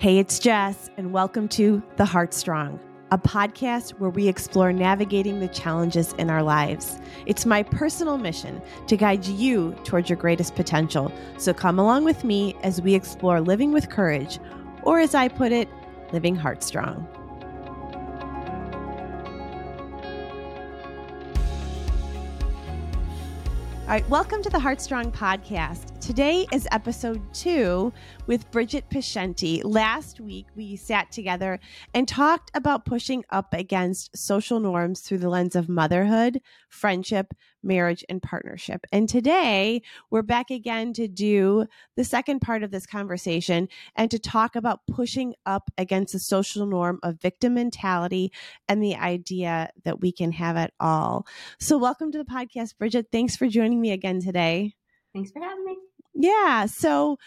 Hey, it's Jess, and welcome to The Heartstrong, a podcast where we explore navigating the challenges in our lives. It's my personal mission to guide you towards your greatest potential. So come along with me as we explore living with courage, or as I put it, living heartstrong. All right, welcome to the Heartstrong podcast. Today is episode two with Bridgett Piacenti. Last week, we sat together and talked about pushing up against social norms through the lens of motherhood, friendship, marriage, and partnership. And today, we're back again to do the second part of this conversation and to talk about pushing up against the social norm of victim mentality and the idea that we can have it all. So, welcome to the podcast, Bridgett. Thanks for joining me again today. Thanks for having me. Yeah. So,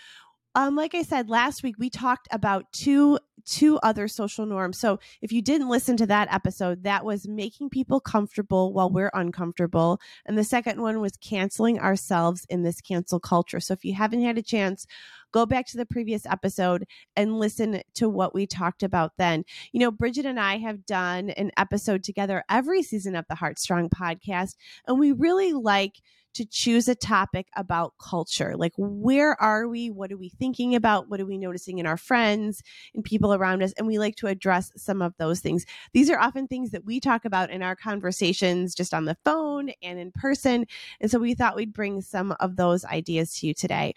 um, like I said last week, we talked about two two other social norms. So if you didn't listen to that episode, that was making people comfortable while we're uncomfortable, and the second one was canceling ourselves in this cancel culture. So if you haven't had a chance, go back to the previous episode and listen to what we talked about then. You know, Bridgett and I have done an episode together every season of the Heartstrong podcast, and we really like to choose a topic about culture. Like, where are we? What are we thinking about? What are we noticing in our friends and people around us? And we like to address some of those things. These are often things that we talk about in our conversations just on the phone and in person. And so we thought we'd bring some of those ideas to you today.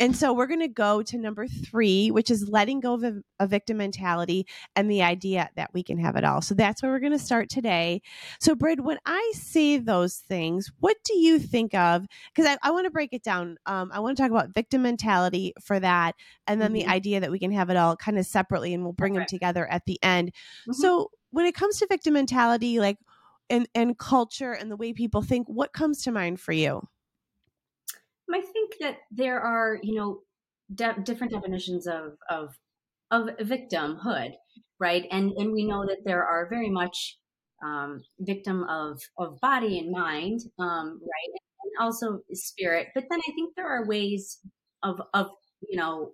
And so we're going to go to number three, which is letting go of a, a, victim mentality and the idea that we can have it all. So that's where we're going to start today. So, Brid, when I say those things, what do you think of? Because I, I want to break it down. Um, I want to talk about victim mentality for that, and then mm-hmm. the idea that we can have it all kind of separately, and we'll bring okay. them together at the end. Mm-hmm. So, when it comes to victim mentality, like and and culture and the way people think, what comes to mind for you? I think that there are, you know, de- different definitions of of of victimhood, right? And and we know that there are very much um, victim of of body and mind, um, right, and also spirit. But then I think there are ways of of you know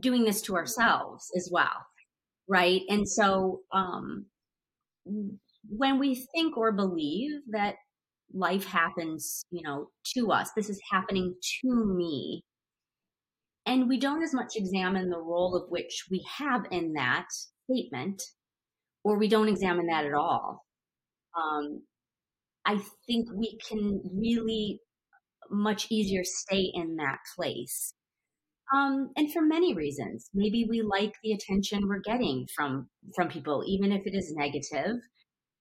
doing this to ourselves as well, right? And so um, when we think or believe that life happens, you know, to us. This is happening to me. And we don't as much examine the role of which we have in that statement, or we don't examine that at all. Um, I think we can really much easier stay in that place. Um, and for many reasons, maybe we like the attention we're getting from from people, even if it is negative.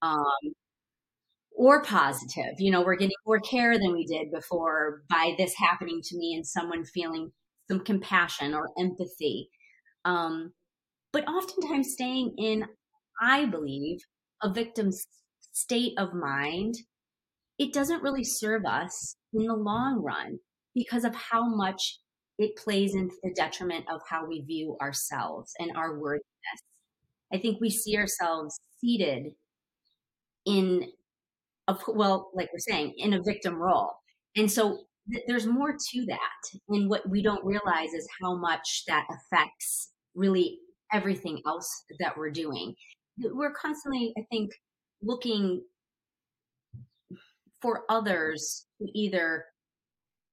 Um, or positive. You know, we're getting more care than we did before by this happening to me and someone feeling some compassion or empathy. Um, but oftentimes staying in, I believe, a victim's state of mind, it doesn't really serve us in the long run because of how much it plays into the detriment of how we view ourselves and our worthiness. I think we see ourselves seated in of well, like we're saying, in a victim role. And so th- there's more to that. And what we don't realize is how much that affects really everything else that we're doing. We're constantly, I think, looking for others to either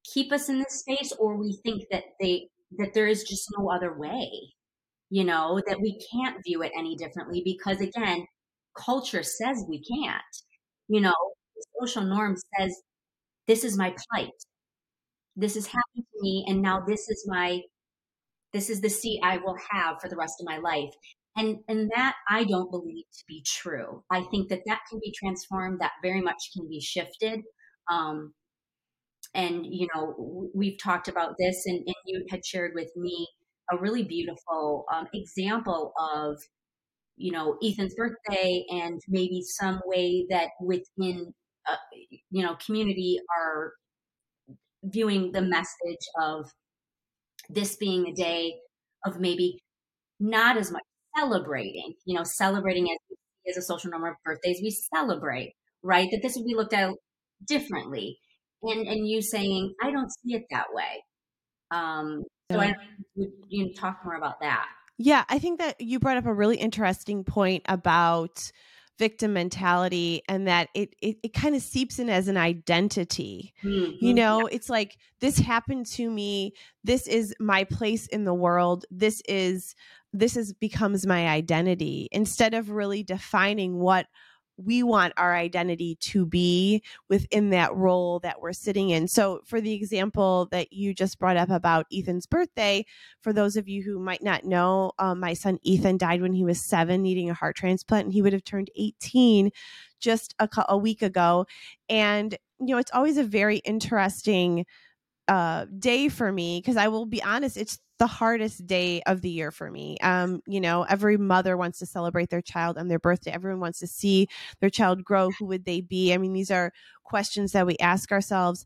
keep us in this space or we think that they that there is just no other way you know that we can't view it any differently because again culture says we can't you know, social norm says, this is my plight. This has happened to me. And now this is my, this is the seat I will have for the rest of my life. And, and that I don't believe to be true. I think that that can be transformed. That very much can be shifted. Um, and you know we've talked about this and, and, you had shared with me a really beautiful um, example of you know Ethan's birthday and maybe some way that within uh, you know community are viewing the message of this being a day of maybe not as much celebrating you know celebrating as as a social norm of birthdays we celebrate right? That this would be looked at differently. And and you saying i don't see it that way. Um so i would you know, talk more about that Yeah, I think that you brought up a really interesting point about victim mentality and that it it, it kind of seeps in as an identity mm-hmm. you know yeah. it's like this happened to me this is my place in the world this is this is becomes my identity instead of really defining what we want our identity to be within that role that we're sitting in. So, for the example that you just brought up about Ethan's birthday, for those of you who might not know, um, my son Ethan died when he was seven, needing a heart transplant, and he would have turned 18 just a, a week ago. And, you know, it's always a very interesting uh, day for me because I will be honest, it's the hardest day of the year for me. Um, you know, every mother wants to celebrate their child on their birthday. Everyone wants to see their child grow. Who would they be? I mean, these are questions that we ask ourselves.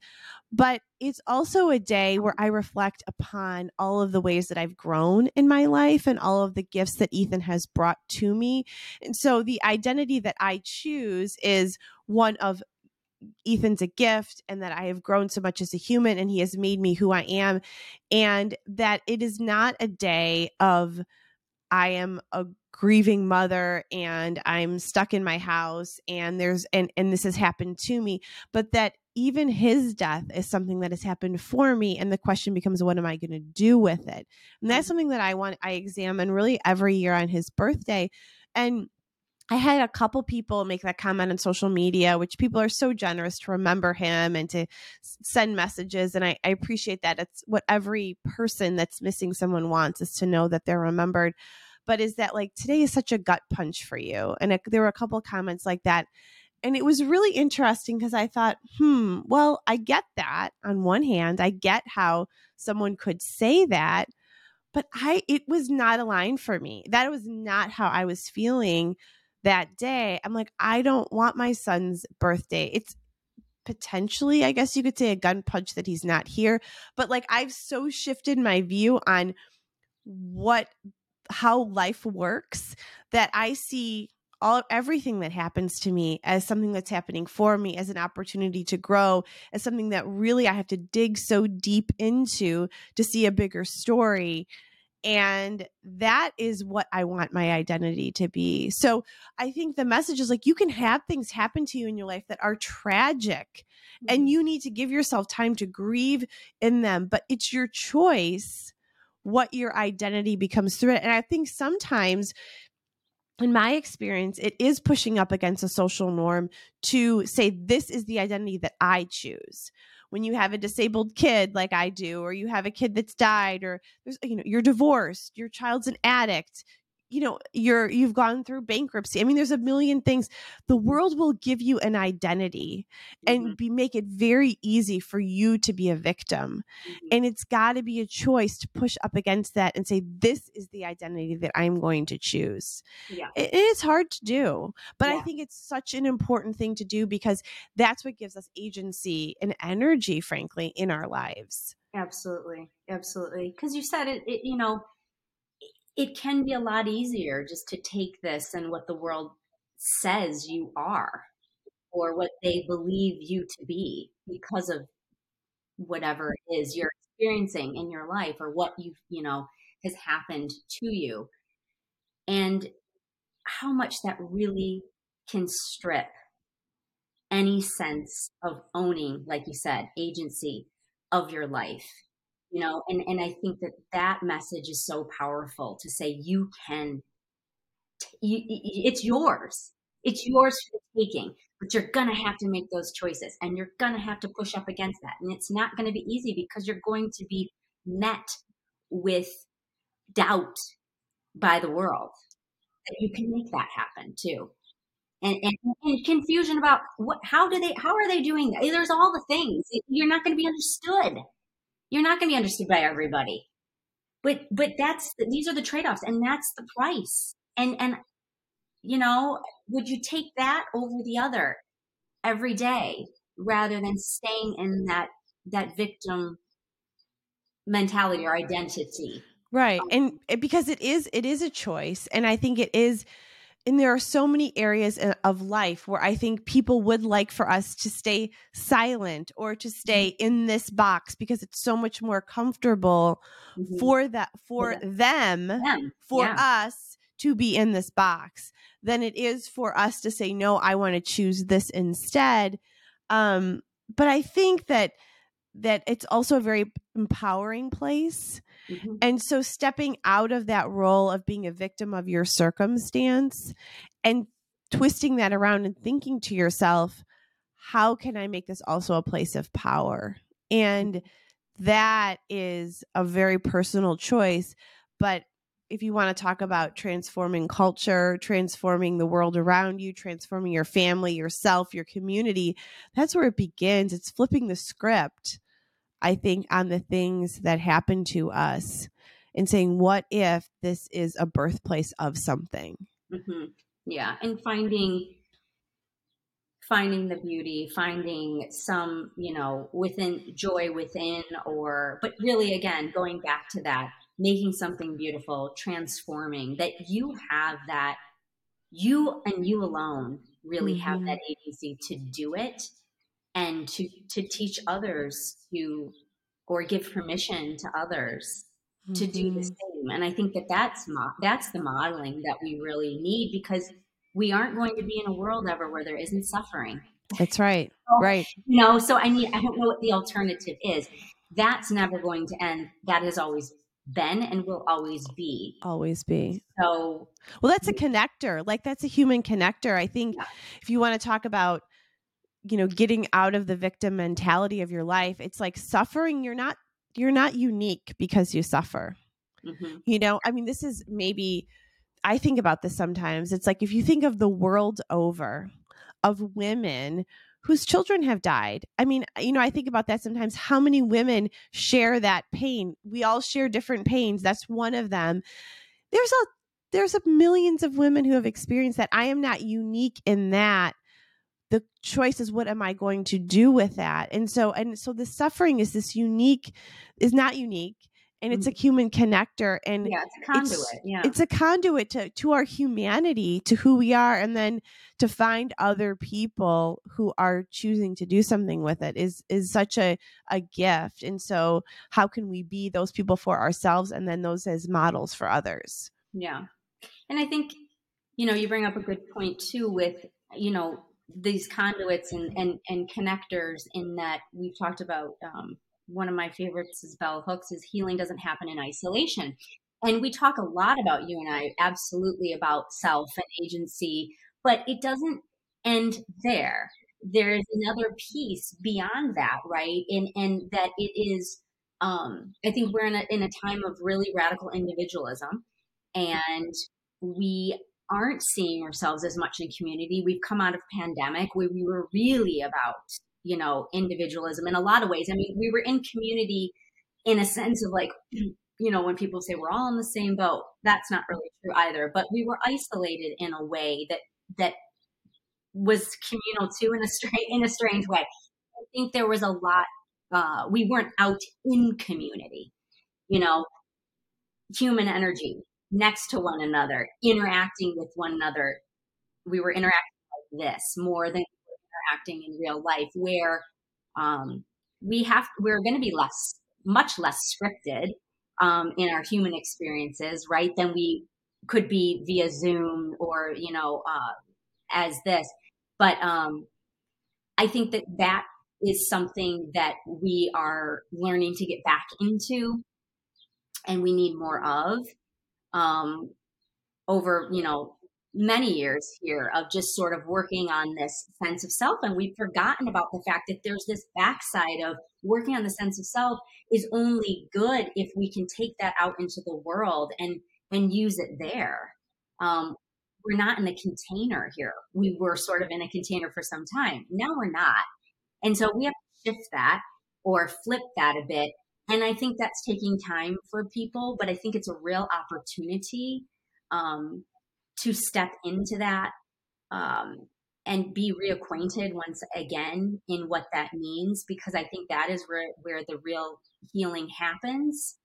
But it's also a day where I reflect upon all of the ways that I've grown in my life and all of the gifts that Ethan has brought to me. And so the identity that I choose is one of Ethan's a gift and that I have grown so much as a human and he has made me who I am. And that it is not a day of, I am a grieving mother and I'm stuck in my house and there's and and this has happened to me but that even his death is something that has happened for me and the question becomes what am I going to do with it and that's mm. something that I want I examine really every year on his birthday and I had a couple people make that comment on social media, which people are so generous to remember him and to send messages. And I, I, appreciate that. It's what every person that's missing someone wants is to know that they're remembered. But is that like today is such a gut punch for you? And it, there were a couple comments like that. And it was really interesting because I thought, hmm, well, I get that on one hand. I get how someone could say that but I it was not aligned for me. That was not how I was feeling that day, I'm like, I don't want my son's birthday. It's potentially, I guess you could say, a gun punch that he's not here. But like, I've so shifted my view on what, how life works that I see all everything that happens to me as something that's happening for me as an opportunity to grow as something that really I have to dig so deep into to see a bigger story and that is what I want my identity to be. So I think the message is like you can have things happen to you in your life that are tragic mm-hmm. and you need to give yourself time to grieve in them, but it's your choice what your identity becomes through it. And I think sometimes in my experience, it is pushing up against a social norm to say, this is the identity that I choose when you have a disabled kid like I do, or you have a kid that's died, or there's, you know, you're divorced, your child's an addict, you know you're you've gone through bankruptcy. I mean there's a million things. The world will give you an identity and mm-hmm. be make it very easy for you to be a victim. Mm-hmm. and it's got to be a choice to push up against that and say this is the identity that i'm going to choose. Yeah. It, it's hard to do but yeah. i think it's such an important thing to do because that's what gives us agency and energy frankly in our lives. Absolutely. Absolutely. Because you said it, it you know it can be a lot easier just to take this and what the world says you are or what they believe you to be because of whatever it is you're experiencing in your life or what you you know has happened to you. And how much that really can strip any sense of owning like you said agency of your life you know and and i think that that message is so powerful to say you can it's yours. It's yours for taking but you're gonna have to make those choices and you're gonna have to push up against that. And it's not gonna be easy because you're going to be met with doubt by the world. That you can make that happen too. And, and, and, confusion about what how do they how are they doing? That there's all the things. You're not going to be understood you're not going to be understood by everybody. But but that's these are the trade-offs and that's the price. And and you know, would you take that over the other every day rather than staying in that that victim mentality or identity? Right. Um, and because it is it is a choice and I think it is and there are so many areas of life where I think people would like for us to stay silent or to stay mm-hmm. in this box because it's so much more comfortable mm-hmm. for that for them, them. for yeah. us to be in this box than it is for us to say no I want to choose this instead um but I think that that it's also a very empowering place. Mm-hmm. And so stepping out of that role of being a victim of your circumstance and twisting that around and thinking to yourself, how can I make this also a place of power? And that is a very personal choice. But if you want to talk about transforming culture, transforming the world around you, transforming your family, yourself, your community, that's where it begins. It's flipping the script I think, on the things that happen to us and saying, what if this is a birthplace of something? Mm-hmm. Yeah. And finding finding the beauty finding some you know within joy within or but really again going back to that making something beautiful transforming that you have that you and you alone really mm-hmm. have that agency to do it and to to teach others to or give permission to others mm-hmm. to do the mm-hmm. same. And i think that that's mo- that's the modeling that we really need because we aren't going to be in a world ever where there isn't suffering. That's right. So, right. you know so i mean i don't know what the alternative is. That's never going to end. That has always been and will always be. Always be. So well that's a connector. Like that's a human connector. I think yeah. if you want to talk about you know getting out of the victim mentality of your life it's like suffering you're not you're not unique because you suffer. Mm-hmm. you know i mean this is maybe i think about this sometimes it's like if you think of the world over of women whose children have died i mean you know i think about that sometimes how many women share that pain? We all share different pains that's one of them. There's a there's a millions of women who have experienced that i am not unique in that the choice is what am i going to do with that? And so and so the suffering is this unique is not unique and it's a mm-hmm. human connector and yeah it's a conduit it's, yeah. it's a conduit to to our humanity to who we are and then to find other people who are choosing to do something with it is is such a a gift. And so how can we be those people for ourselves and then those as models for others? Yeah. And i think you know you bring up a good point too with you know these conduits and, and, and connectors in that we've talked about um, one of my favorites is bell hooks is healing doesn't happen in isolation. And we talk a lot about you and i absolutely about self and agency but it doesn't end there. There's another piece beyond that right? And and that it is um i think we're in a, in a time of really radical individualism and we aren't seeing ourselves as much in community. We've come out of pandemic where we were really about, you know, individualism in a lot of ways. I mean, we were in community in a sense of like, you know, when people say we're all in the same boat, that's not really true either. But we were isolated in a way that that was communal too in a strange in a strange way. I think there was a lot uh, we weren't out in community, you know, human energy next to one another, interacting with one another. We were interacting like this more than interacting in real life, where um, we have we're going to be less, much less scripted um, in our human experiences, right? Than we could be via Zoom or you know uh, as this. But um, I think that that is something that we are learning to get back into and we need more of um, over, you know, many years here of just sort of working on this sense of self. And we've forgotten about the fact that there's this backside of working on the sense of self is only good if we can take that out into the world and and use it there. Um, we're not in a container here. We were sort of in a container for some time. Now we're not. And so we have to shift that or flip that a bit and I think that's taking time for people, but I think it's a real opportunity um, to step into that um, and be reacquainted once again in what that means, because I think that is where, where the real healing happens.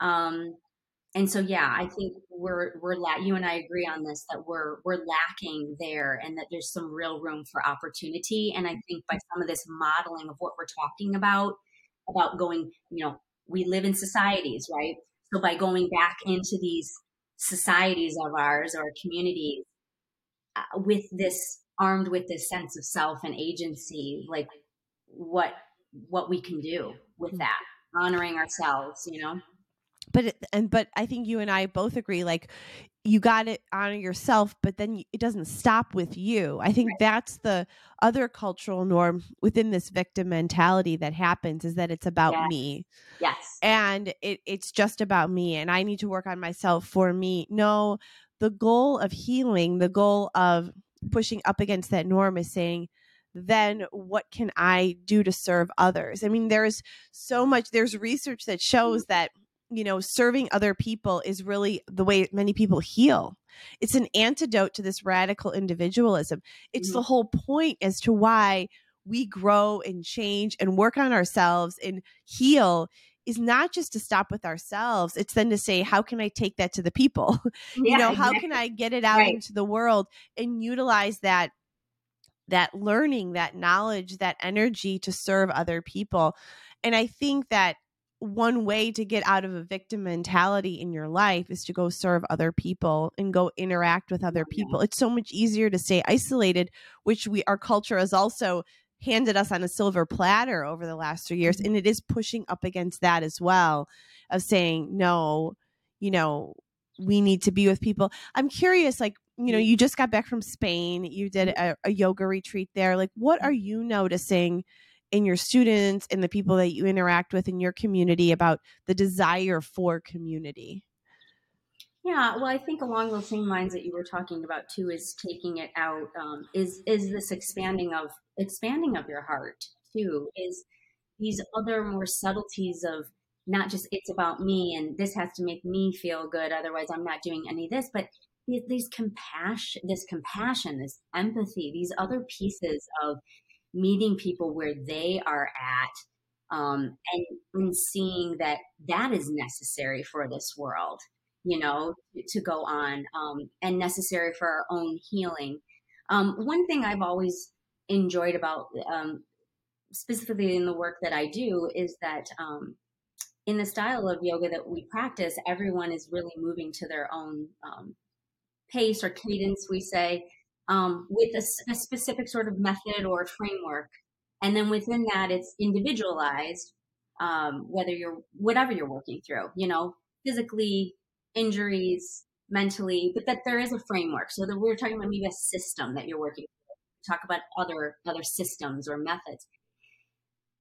Um, and so yeah i think we're we're la- you and i agree on this that we're we're lacking there and that there's some real room for opportunity and i think by some of this modeling of what we're talking about about going you know we live in societies right? So by going back into these societies of ours or communities uh, with this armed with this sense of self and agency like what what we can do with that honoring ourselves you know but and but I think you and I both agree like you got to honor yourself but then it doesn't stop with you. I think right. that's the other cultural norm within this victim mentality that happens is that it's about yes. me. Yes. And it, it's just about me and I need to work on myself for me. No, the goal of healing, the goal of pushing up against that norm is saying then what can I do to serve others? I mean, there's so much, there's research that mm-hmm. shows that you know, serving other people is really the way many people heal. It's an antidote to this radical individualism. It's mm-hmm. the whole point as to why we grow and change and work on ourselves and heal is not just to stop with ourselves it's then to say how can i take that to the people yeah, you know exactly. how can i get it out right. into the world and utilize that that learning that knowledge that energy to serve other people and i think that one way to get out of a victim mentality in your life is to go serve other people and go interact with other people. It's so much easier to stay isolated, which we our culture has also handed us on a silver platter over the last three years. Mm-hmm. And it is pushing up against that as well of saying, no, you know, we need to be with people. I'm curious, like, you know, mm-hmm. you just got back from Spain, you did mm-hmm. a, a yoga retreat there. Like, what are you noticing? In your students and the people that you interact with in your community about the desire for community? Yeah, well, I think along those same lines that you were talking about too is taking it out. Um, is is this expanding of expanding of your heart too? Is these other more subtleties of not just it's about me and this has to make me feel good, otherwise I'm not doing any of this, but these compassion, this compassion, this empathy, these other pieces of meeting people where they are at um, and, and seeing that that is necessary for this world you know to go on um, and necessary for our own healing. Um, one thing i've always enjoyed about um, specifically in the work that i do is that um, in the style of yoga that we practice everyone is really moving to their own um, pace or cadence we say um, with a, a, specific sort of method or framework. And then within that, it's individualized, um, whether you're, whatever you're working through, you know, physically, injuries, mentally, but that there is a framework. So that we're talking about maybe a system that you're working. Talk about other, other systems or methods.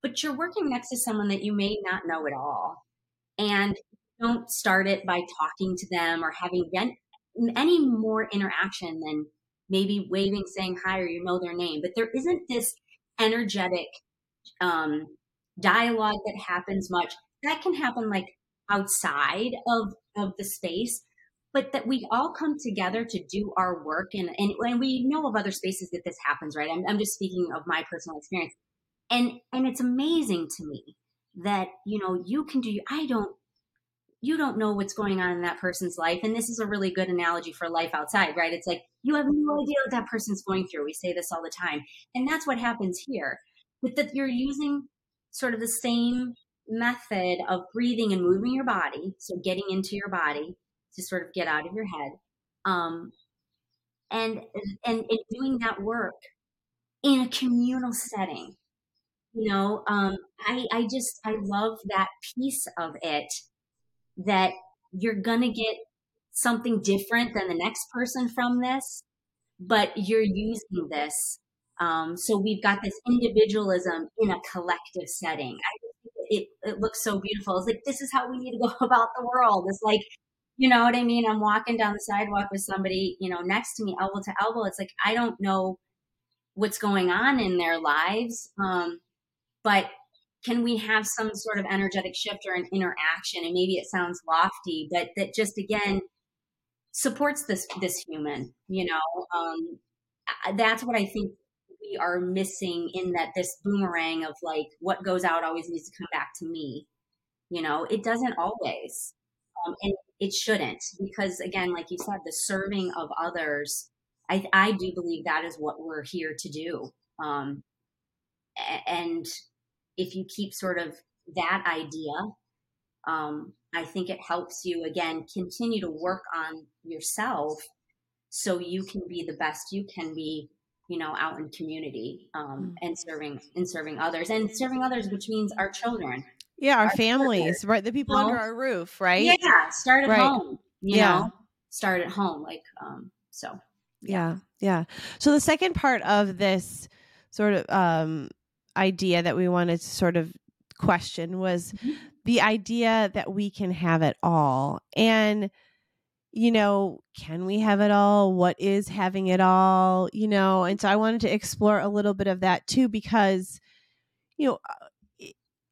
But you're working next to someone that you may not know at all. And don't start it by talking to them or having any more interaction than maybe waving, saying hi, or you know their name. But there isn't this energetic um, dialogue that happens much. That can happen like outside of of the space, but that we all come together to do our work, and and, and we know of other spaces that this happens. Right? I'm, I'm just speaking of my personal experience, and and it's amazing to me that you know you can do. I don't you don't know what's going on in that person's life. And this is a really good analogy for life outside, right? It's like you have no idea what that person's going through. We say this all the time. And that's what happens here. But that you're using sort of the same method of breathing and moving your body, so getting into your body to sort of get out of your head. Um, and, and and doing that work in a communal setting you know um, i i just i love that piece of it that you're going to get something different than the next person from this, but you're using this. Um, so we've got this individualism in a collective setting. It, it looks so beautiful. It's like, this is how we need to go about the world. It's like, you know what I mean? I'm walking down the sidewalk with somebody, you know, next to me, elbow to elbow. It's like, I don't know what's going on in their lives. Um, but can we have some sort of energetic shift or an interaction? And maybe it sounds lofty but that just again supports this this human you know? Um that's what i think we are missing in that this boomerang of like what goes out always needs to come back to me you know? It doesn't always um, and it shouldn't because again like you said the serving of others i i do believe that is what we're here to do um and if you keep sort of that idea um i think it helps you again continue to work on yourself so you can be the best you can be you know out in community um, and serving and serving others and serving others which means our children yeah our, our families right the people under our roof right yeah start at right. home you yeah. know start at home like um so yeah. yeah yeah so the second part of this sort of um idea that we wanted to sort of question was mm-hmm. the idea that we can have it all and you know, can we have it all? What is having it all? You know, and so I wanted to explore a little bit of that too because, you know, uh,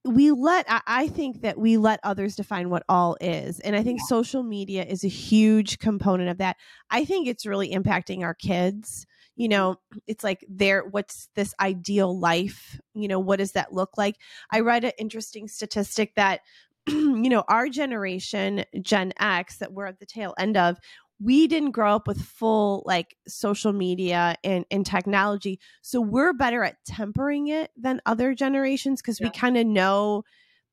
we let, I think that we let others define what all is. And I think yeah. social media is a huge component of that. I think it's really impacting our kids. You know, it's like there, what's this ideal life? You know, what does that look like? I read an interesting statistic that you know, our generation, Gen X, that we're at the tail end of, we didn't grow up with full like social media and, and technology. So we're better at tempering it than other generations because yeah. we kind of know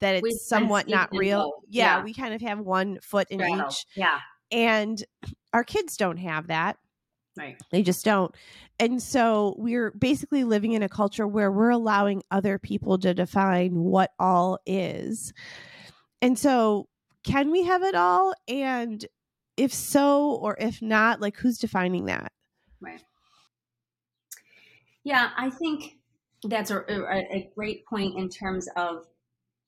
that it's we somewhat not real. Yeah, yeah, we kind of have one foot in each. Yeah. And our kids don't have that. Right. They just don't. And so we're basically living in a culture where we're allowing other people to define what all is. And so, can we have it all? And if so, or if not, like who's defining that? Right. Yeah, I think that's a, a, a great point in terms of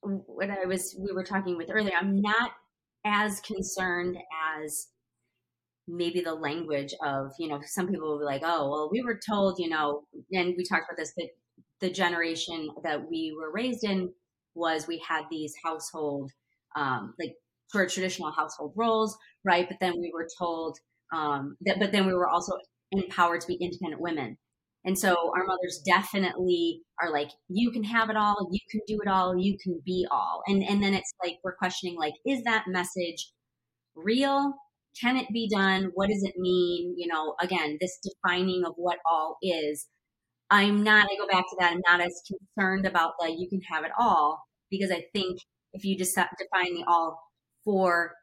what I was we were talking with earlier. I'm not as concerned as maybe the language of you know some people will be like oh well we were told you know and we talked about this that the generation that we were raised in was we had these household um, like for traditional household roles, right? But then we were told um, that, but then we were also empowered to be independent women. And so our mothers definitely are like, you can have it all, you can do it all, you can be all. And and then it's like we're questioning like, is that message real? Can it be done? What does it mean? You know, again, this defining of what all is. I'm not, I go back to that, I'm not as concerned about the you can have it all because I think if you just define the all for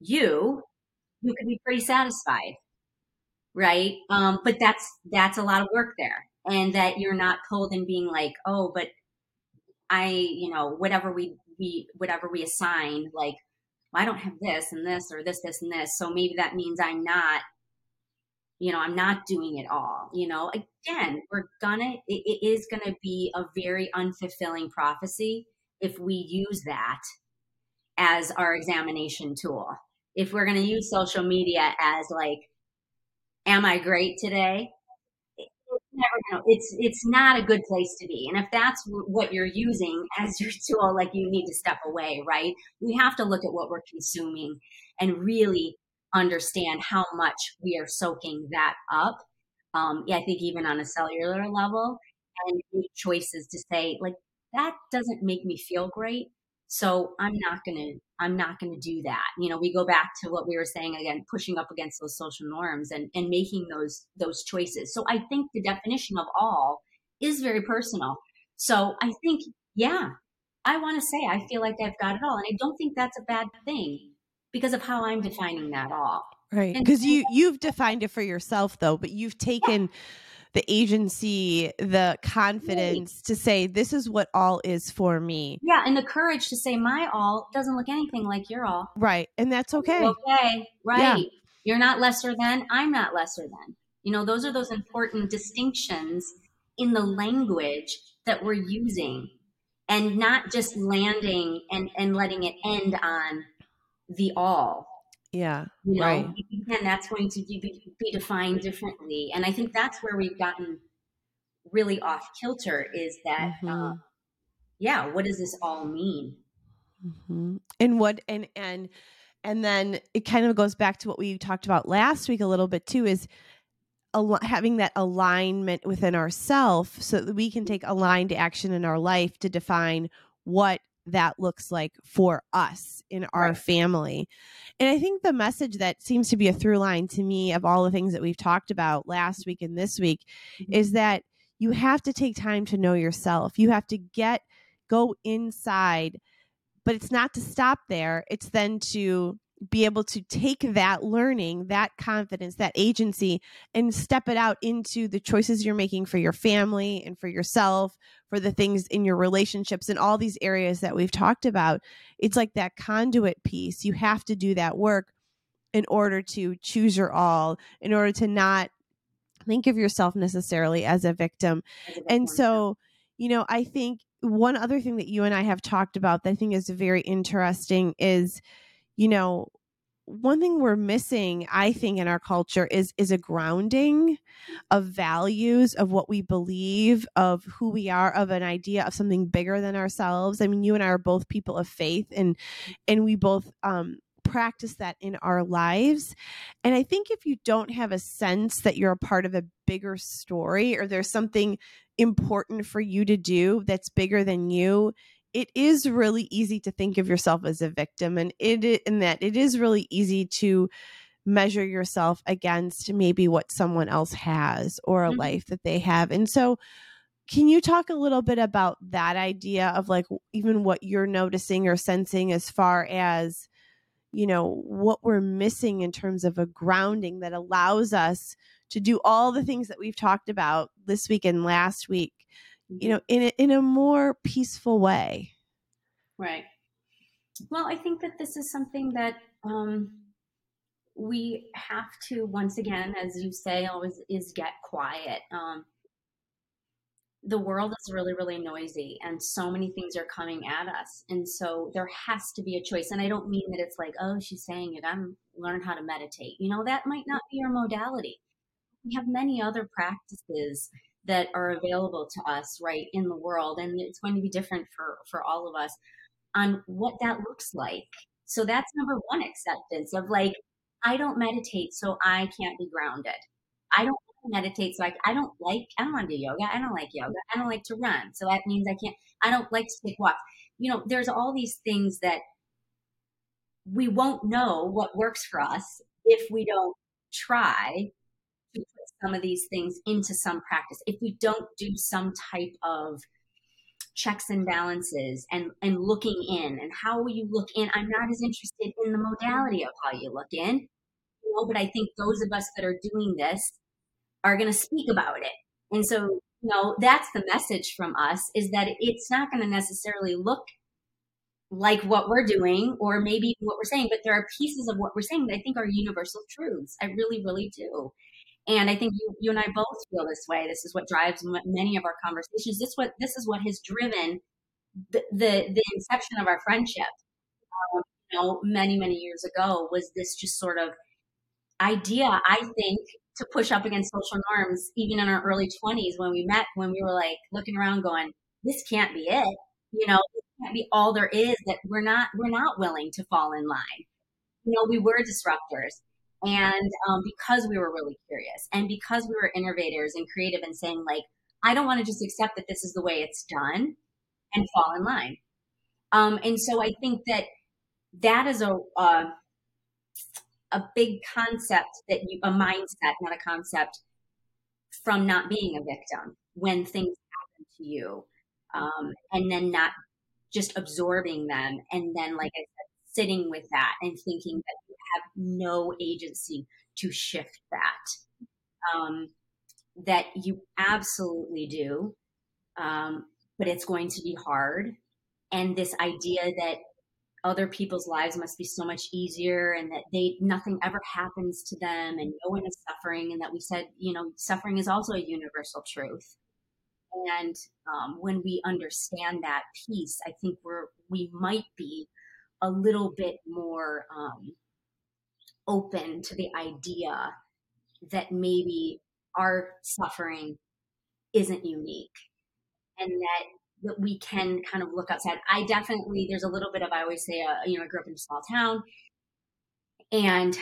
you, you could be pretty satisfied, right? Um, but that's that's a lot of work there, and that you're not pulled in being like, oh, but I, you know, whatever we we whatever we assign, like well, I don't have this and this or this this and this, so maybe that means I'm not you know i'm not doing it all you know again we're gonna it, it is gonna be a very unfulfilling prophecy if we use that as our examination tool. If we're to use social media as like, am I great today? Never to, it's, it's not a good place to be. And if that's what you're using as your tool, like you need to step away, right? We have to look at what we're consuming and really understand how much we are soaking that up. Um, yeah, I think even on a cellular level and make choices to say, like, that doesn't make me feel great. So I'm not going to, I'm not going to do that. You know, we go back to what we were saying again, pushing up against those social norms and, and making those, those choices. So I think the definition of all is very personal. So I think, yeah, I want to say I feel like I've got it all. And I don't think that's a bad thing because of how I'm defining that all. Right. Because you, you've defined it for yourself though, but you've taken, yeah the agency, the confidence right. to say, this is what all is for me. Yeah. And the courage to say, my all doesn't look anything like your all. Right. And that's okay. Okay. Right. Yeah. You're not lesser than, I'm not lesser than. You know, those are those important distinctions in the language that we're using and not just landing and, and letting it end on the all yeah. You know, right. and that's going to be, be defined differently. And I think that's where we've gotten really off kilter is that, mm-hmm. uh, yeah, what does this all mean? Mm-hmm. And what, and, and, and then it kind of goes back to what we talked about last week a little bit too is al- having that alignment within ourself so that we can take aligned action in our life to define what that looks like for us in our Right. family. And I think the message that seems to be a through line to me of all the things that we've talked about last week and this week Mhm. is that you have to take time to know yourself. You have to get go inside, but it's not to stop there. It's then to be able to take that learning, that confidence, that agency, and step it out into the choices you're making for your family and for yourself, for the things in your relationships, and all these areas that we've talked about. It's like that conduit piece. You have to do that work in order to choose your all, in order to not think of yourself necessarily as a victim and so, you know, I think one other thing that you and I have talked about that I think is very interesting is, you know, one thing we're missing, I think, in our culture is is a grounding of values of what we believe, of who we are, of an idea of something bigger than ourselves. I mean, you and I are both people of faith and and we both um practice that in our lives. And I think if you don't have a sense that you're a part of a bigger story or there's something important for you to do that's bigger than you, it is really easy to think of yourself as a victim and it i- and that it is really easy to measure yourself against maybe what someone else has or a Mhm. life that they have. And so can you talk a little bit about that idea of like even what you're noticing or sensing as far as you know what we're missing in terms of a grounding that allows us to do all the things that we've talked about this week and last week you know in a, in a more peaceful way Right. Well, I think that this is something that um, we have to, once again, as you say, always is get quiet. Um, the world is really, really noisy, and so many things are coming at us, and so there has to be a choice. And I don't mean that it's like, oh, she's saying it. I'm learn how to meditate. You know, that might not be your modality. We have many other practices that are available to us, right, in the world, and it's going to be different for for all of us on what that looks like. So that's number one acceptance of like, I don't meditate, so I can't be grounded. I don't meditate, so I, I don't like, I don't want to do yoga. I don't like yoga. I don't like to run. So that means I can't, I don't like to take walks. You know, there's all these things that we won't know what works for us if we don't try to put some of these things into some practice. If we don't do some type of checks and balances and and looking in and how you look in? I'm not as interested in the modality of how you look in you know but i think those of us that are doing this are going to speak about it. And so you know that's the message from us is that it's not going to necessarily look like what we're doing or maybe what we're saying but there are pieces of what we're saying that i think are universal truths. I really really do and I think you, you and I both feel this way. This is what drives many of our conversations. This what this is what has driven the the, the inception of our friendship. Um, you know, many many years ago was this just sort of idea. I think to push up against social norms, even in our early twenties when we met, when we were like looking around, going, "This can't be it." You know, this can't be all there is. That we're not we're not willing to fall in line. You know, we were disruptors. And um, because we were really curious and because we were innovators and creative and saying, like, I don't want to just accept that this is the way it's done and fall in line. Um, and so I think that that is a, a, a big concept that you, a mindset, not a concept from not being a victim when things happen to you. Um, and then not just absorbing them. And then, like I sitting with that and thinking that you have no agency to shift that. Um, that you absolutely do, um, but it's going to be hard. And this idea that other people's lives must be so much easier and that they nothing ever happens to them and no one is suffering and that we said you know suffering is also a universal truth and um, when we understand that piece i think we're we might be a little bit more um, open to the idea that maybe our suffering isn't unique and that that we can kind of look outside. I definitely there's a little bit of I always say uh, you know I grew up in a small town and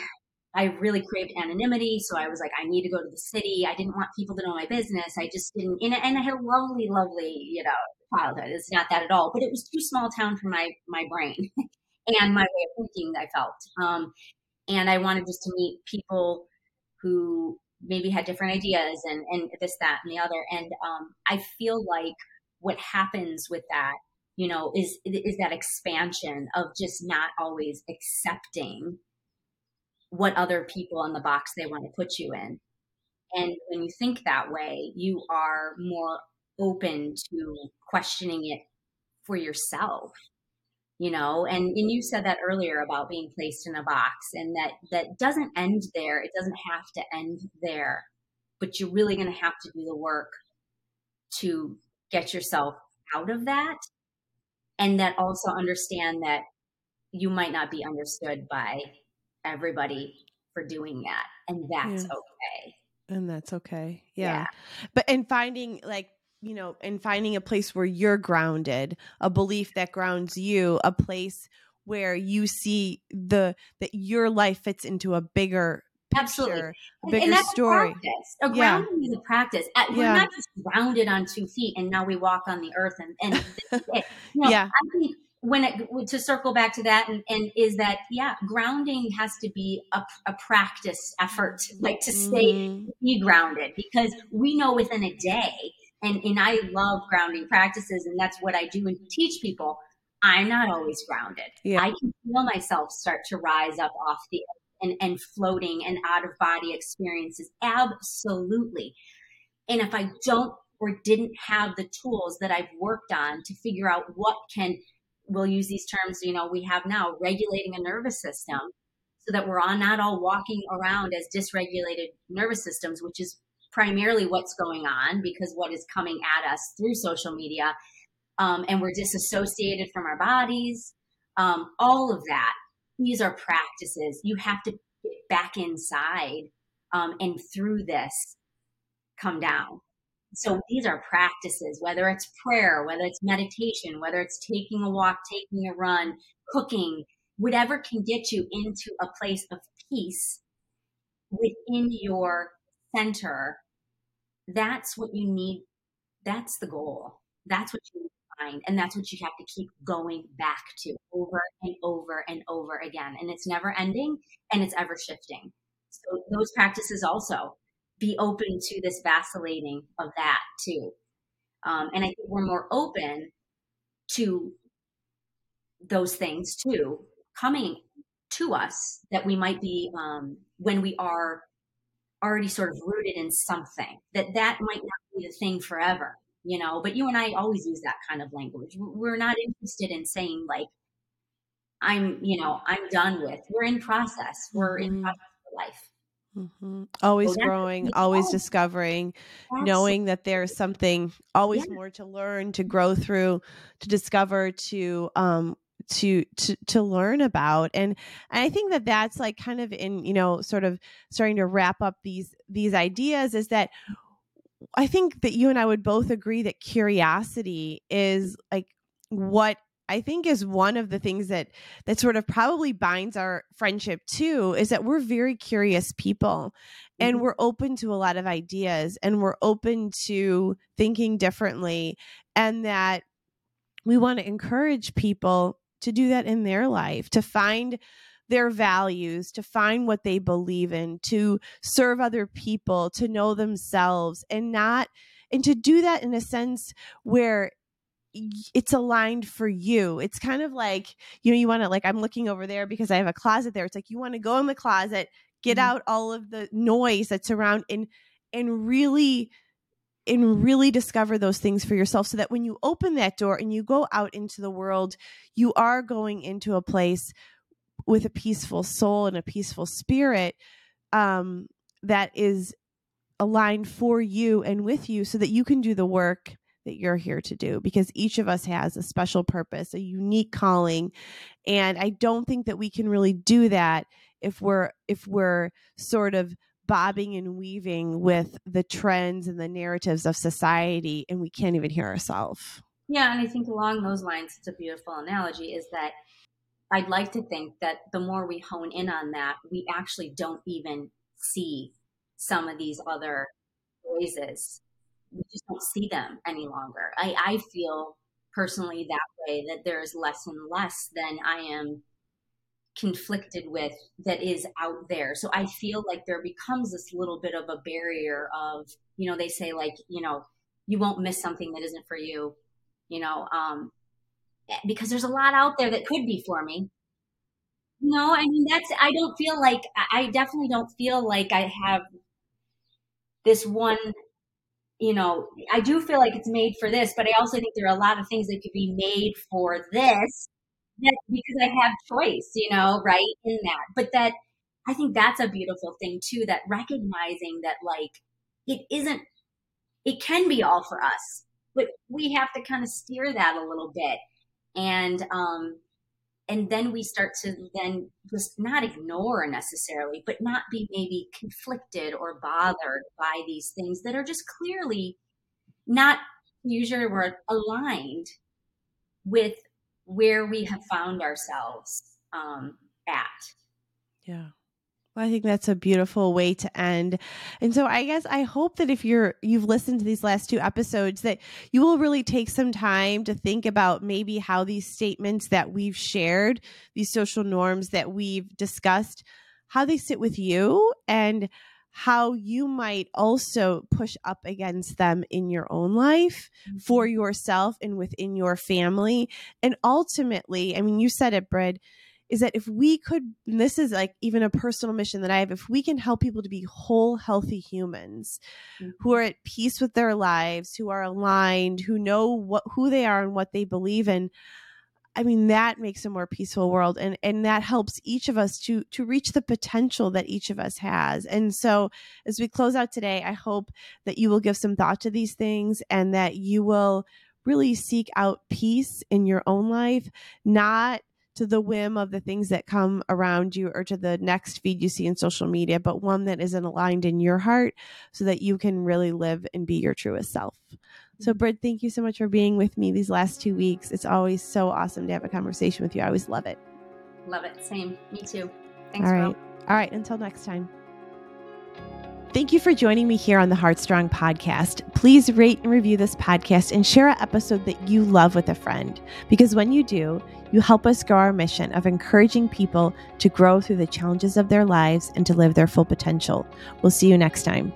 I really craved anonymity. So I was like, I need to go to the city. I didn't want people to know my business. I just didn't, and, and I had a lovely, lovely, you know, childhood. It's not that at all, but it was too small town for my, my brain and my way of thinking, I felt. Um, and I wanted just to meet people who maybe had different ideas and, and this, that, and the other. And um, I feel like what happens with that, you know, is is that expansion of just not always accepting what other people in the box they want to put you in. And when you think that way, you are more open to questioning it for yourself you know and and you said that earlier about being placed in a box and that that doesn't end there it doesn't have to end there but you're really going to have to do the work to get yourself out of that and that also understand that you might not be understood by everybody for doing that and that's yeah. okay and that's okay yeah. yeah but and finding like you know, and finding a place where you're grounded, a belief that grounds you, a place where you see the that your life fits into a bigger Absolutely. a bigger and, and story. A, practice. a grounding yeah. is a practice. We're yeah. not just grounded on two feet and now we walk on the earth and, and you know, yeah. I think when it to circle back to that and, and is that yeah grounding has to be a, a practice effort like to stay mm. be grounded because we know within a day and, and I love grounding practices, and that's what I do and teach people. I'm not always grounded. Yeah. I can feel myself start to rise up off the and, and floating and out of body experiences. Absolutely. And if I don't or didn't have the tools that I've worked on to figure out what can, we'll use these terms, you know, we have now regulating a nervous system so that we're all not all walking around as dysregulated nervous systems, which is primarily what's going on because what is coming at us through social media. Um, and we're disassociated from our bodies. Um, all of that. These are practices. You have to get back inside um, and through this come down. So these are practices, whether it's prayer, whether it's meditation, whether it's taking a walk, taking a run, cooking, whatever can get you into a place of peace within your center that's what you need. That's the goal. That's what you find. And that's what you have to keep going back to over and over and over again. And it's never ending and it's ever shifting. So those practices also be open to this vacillating of that too. Um, and I think we're more open to those things too coming to us that we might be um, when we are already sort of rooted in something that that might not be the thing forever you know but you and i always use that kind of language we're not interested in saying like i'm you know i'm done with we're in process we're in mm-hmm. process for life Mm-hmm. Always so growing, always discovering, Absolutely. knowing that there's something always yeah. more to learn, to grow through, to discover, to um, to to to learn about and, and i think that that's like kind of in you know sort of starting to wrap up these these ideas is that i think that you and i would both agree that curiosity is like what I think is one of the things that that sort of probably binds our friendship too is that we're very curious people and mm-hmm. we're open to a lot of ideas and we're open to thinking differently and that we want to encourage people to do that in their life, to find their values, to find what they believe in, to serve other people, to know themselves, and not, and to do that in a sense where it's aligned for you. It's kind of like, you know, you want to, like, I'm looking over there because I have a closet there. It's like you want to go in the closet, get mm-hmm. out all of the noise that's around, and, and really and really discover those things for yourself so that when you open that door and you go out into the world, you are going into a place with a peaceful soul and a peaceful spirit um, that is aligned for you and with you so that you can do the work that you're here to do because each of us has a special purpose, a unique calling. And I don't think that we can really do that if we're if we're sort of bobbing and weaving with the trends and the narratives of society and we can't even hear ourselves yeah and i think along those lines it's a beautiful analogy is that I'd like to think that the more we hone in on that, we actually don't even see some of these other voices. We just don't see them any longer. I, I feel personally that way that there's less and less than I am conflicted with that is out there. So I feel like there becomes this little bit of a barrier of, you know, they say like, you know, you won't miss something that isn't for you, you know, um, eh, because there's a lot out there that could be for me. No, I mean, that's, I don't feel like, I definitely don't feel like I have this one, you know, I do feel like it's made for this, but I also think there are a lot of things that could be made for this that because I have choice, you know, right in that. But that, I think that's a beautiful thing too, that recognizing that like it isn't it can be all for us, but we have to kind of steer that a little bit. And, um, and then we start to then just not ignore necessarily, but not be maybe conflicted or bothered by these things that are just clearly not usually word aligned with where we have found ourselves um, at. Yeah. Well, I think that's a beautiful way to end. And so I guess I hope that if you're you've listened to these last two episodes that you will really take some time to think about maybe how these statements that we've shared, these social norms that we've discussed, how they sit with you and how you might also push up against them in your own life mm-hmm. for yourself and within your family. And ultimately, I mean, you said it, Brid, is that if we could, this is like even a personal mission that I have, if we can help people to be whole, healthy humans mm-hmm. who are at peace with their lives, who are aligned, who know what who they are and what they believe in, I mean that makes a more peaceful world and and that helps each of us to to reach the potential that each of us has. And so as we close out today, I hope that you will give some thought to these things and that you will really seek out peace in your own life, not to the whim of the things that come around you or to the next feed you see in social media, but one that isn't aligned in your heart so that you can really live and be your truest self. So, mm-hmm. Thank you so much for being with me these last two weeks. It's always so awesome to have a conversation with you. I always love it. Love it. Same. Me too. Thanks, All right. All right. Until next time. Thank you for joining me here on the Heart Strong podcast. Please rate and review this podcast and share an episode that you love with a friend. Because when you do, you help us grow our mission of encouraging people to grow through the challenges of their lives and to live their full potential. We'll see you next time.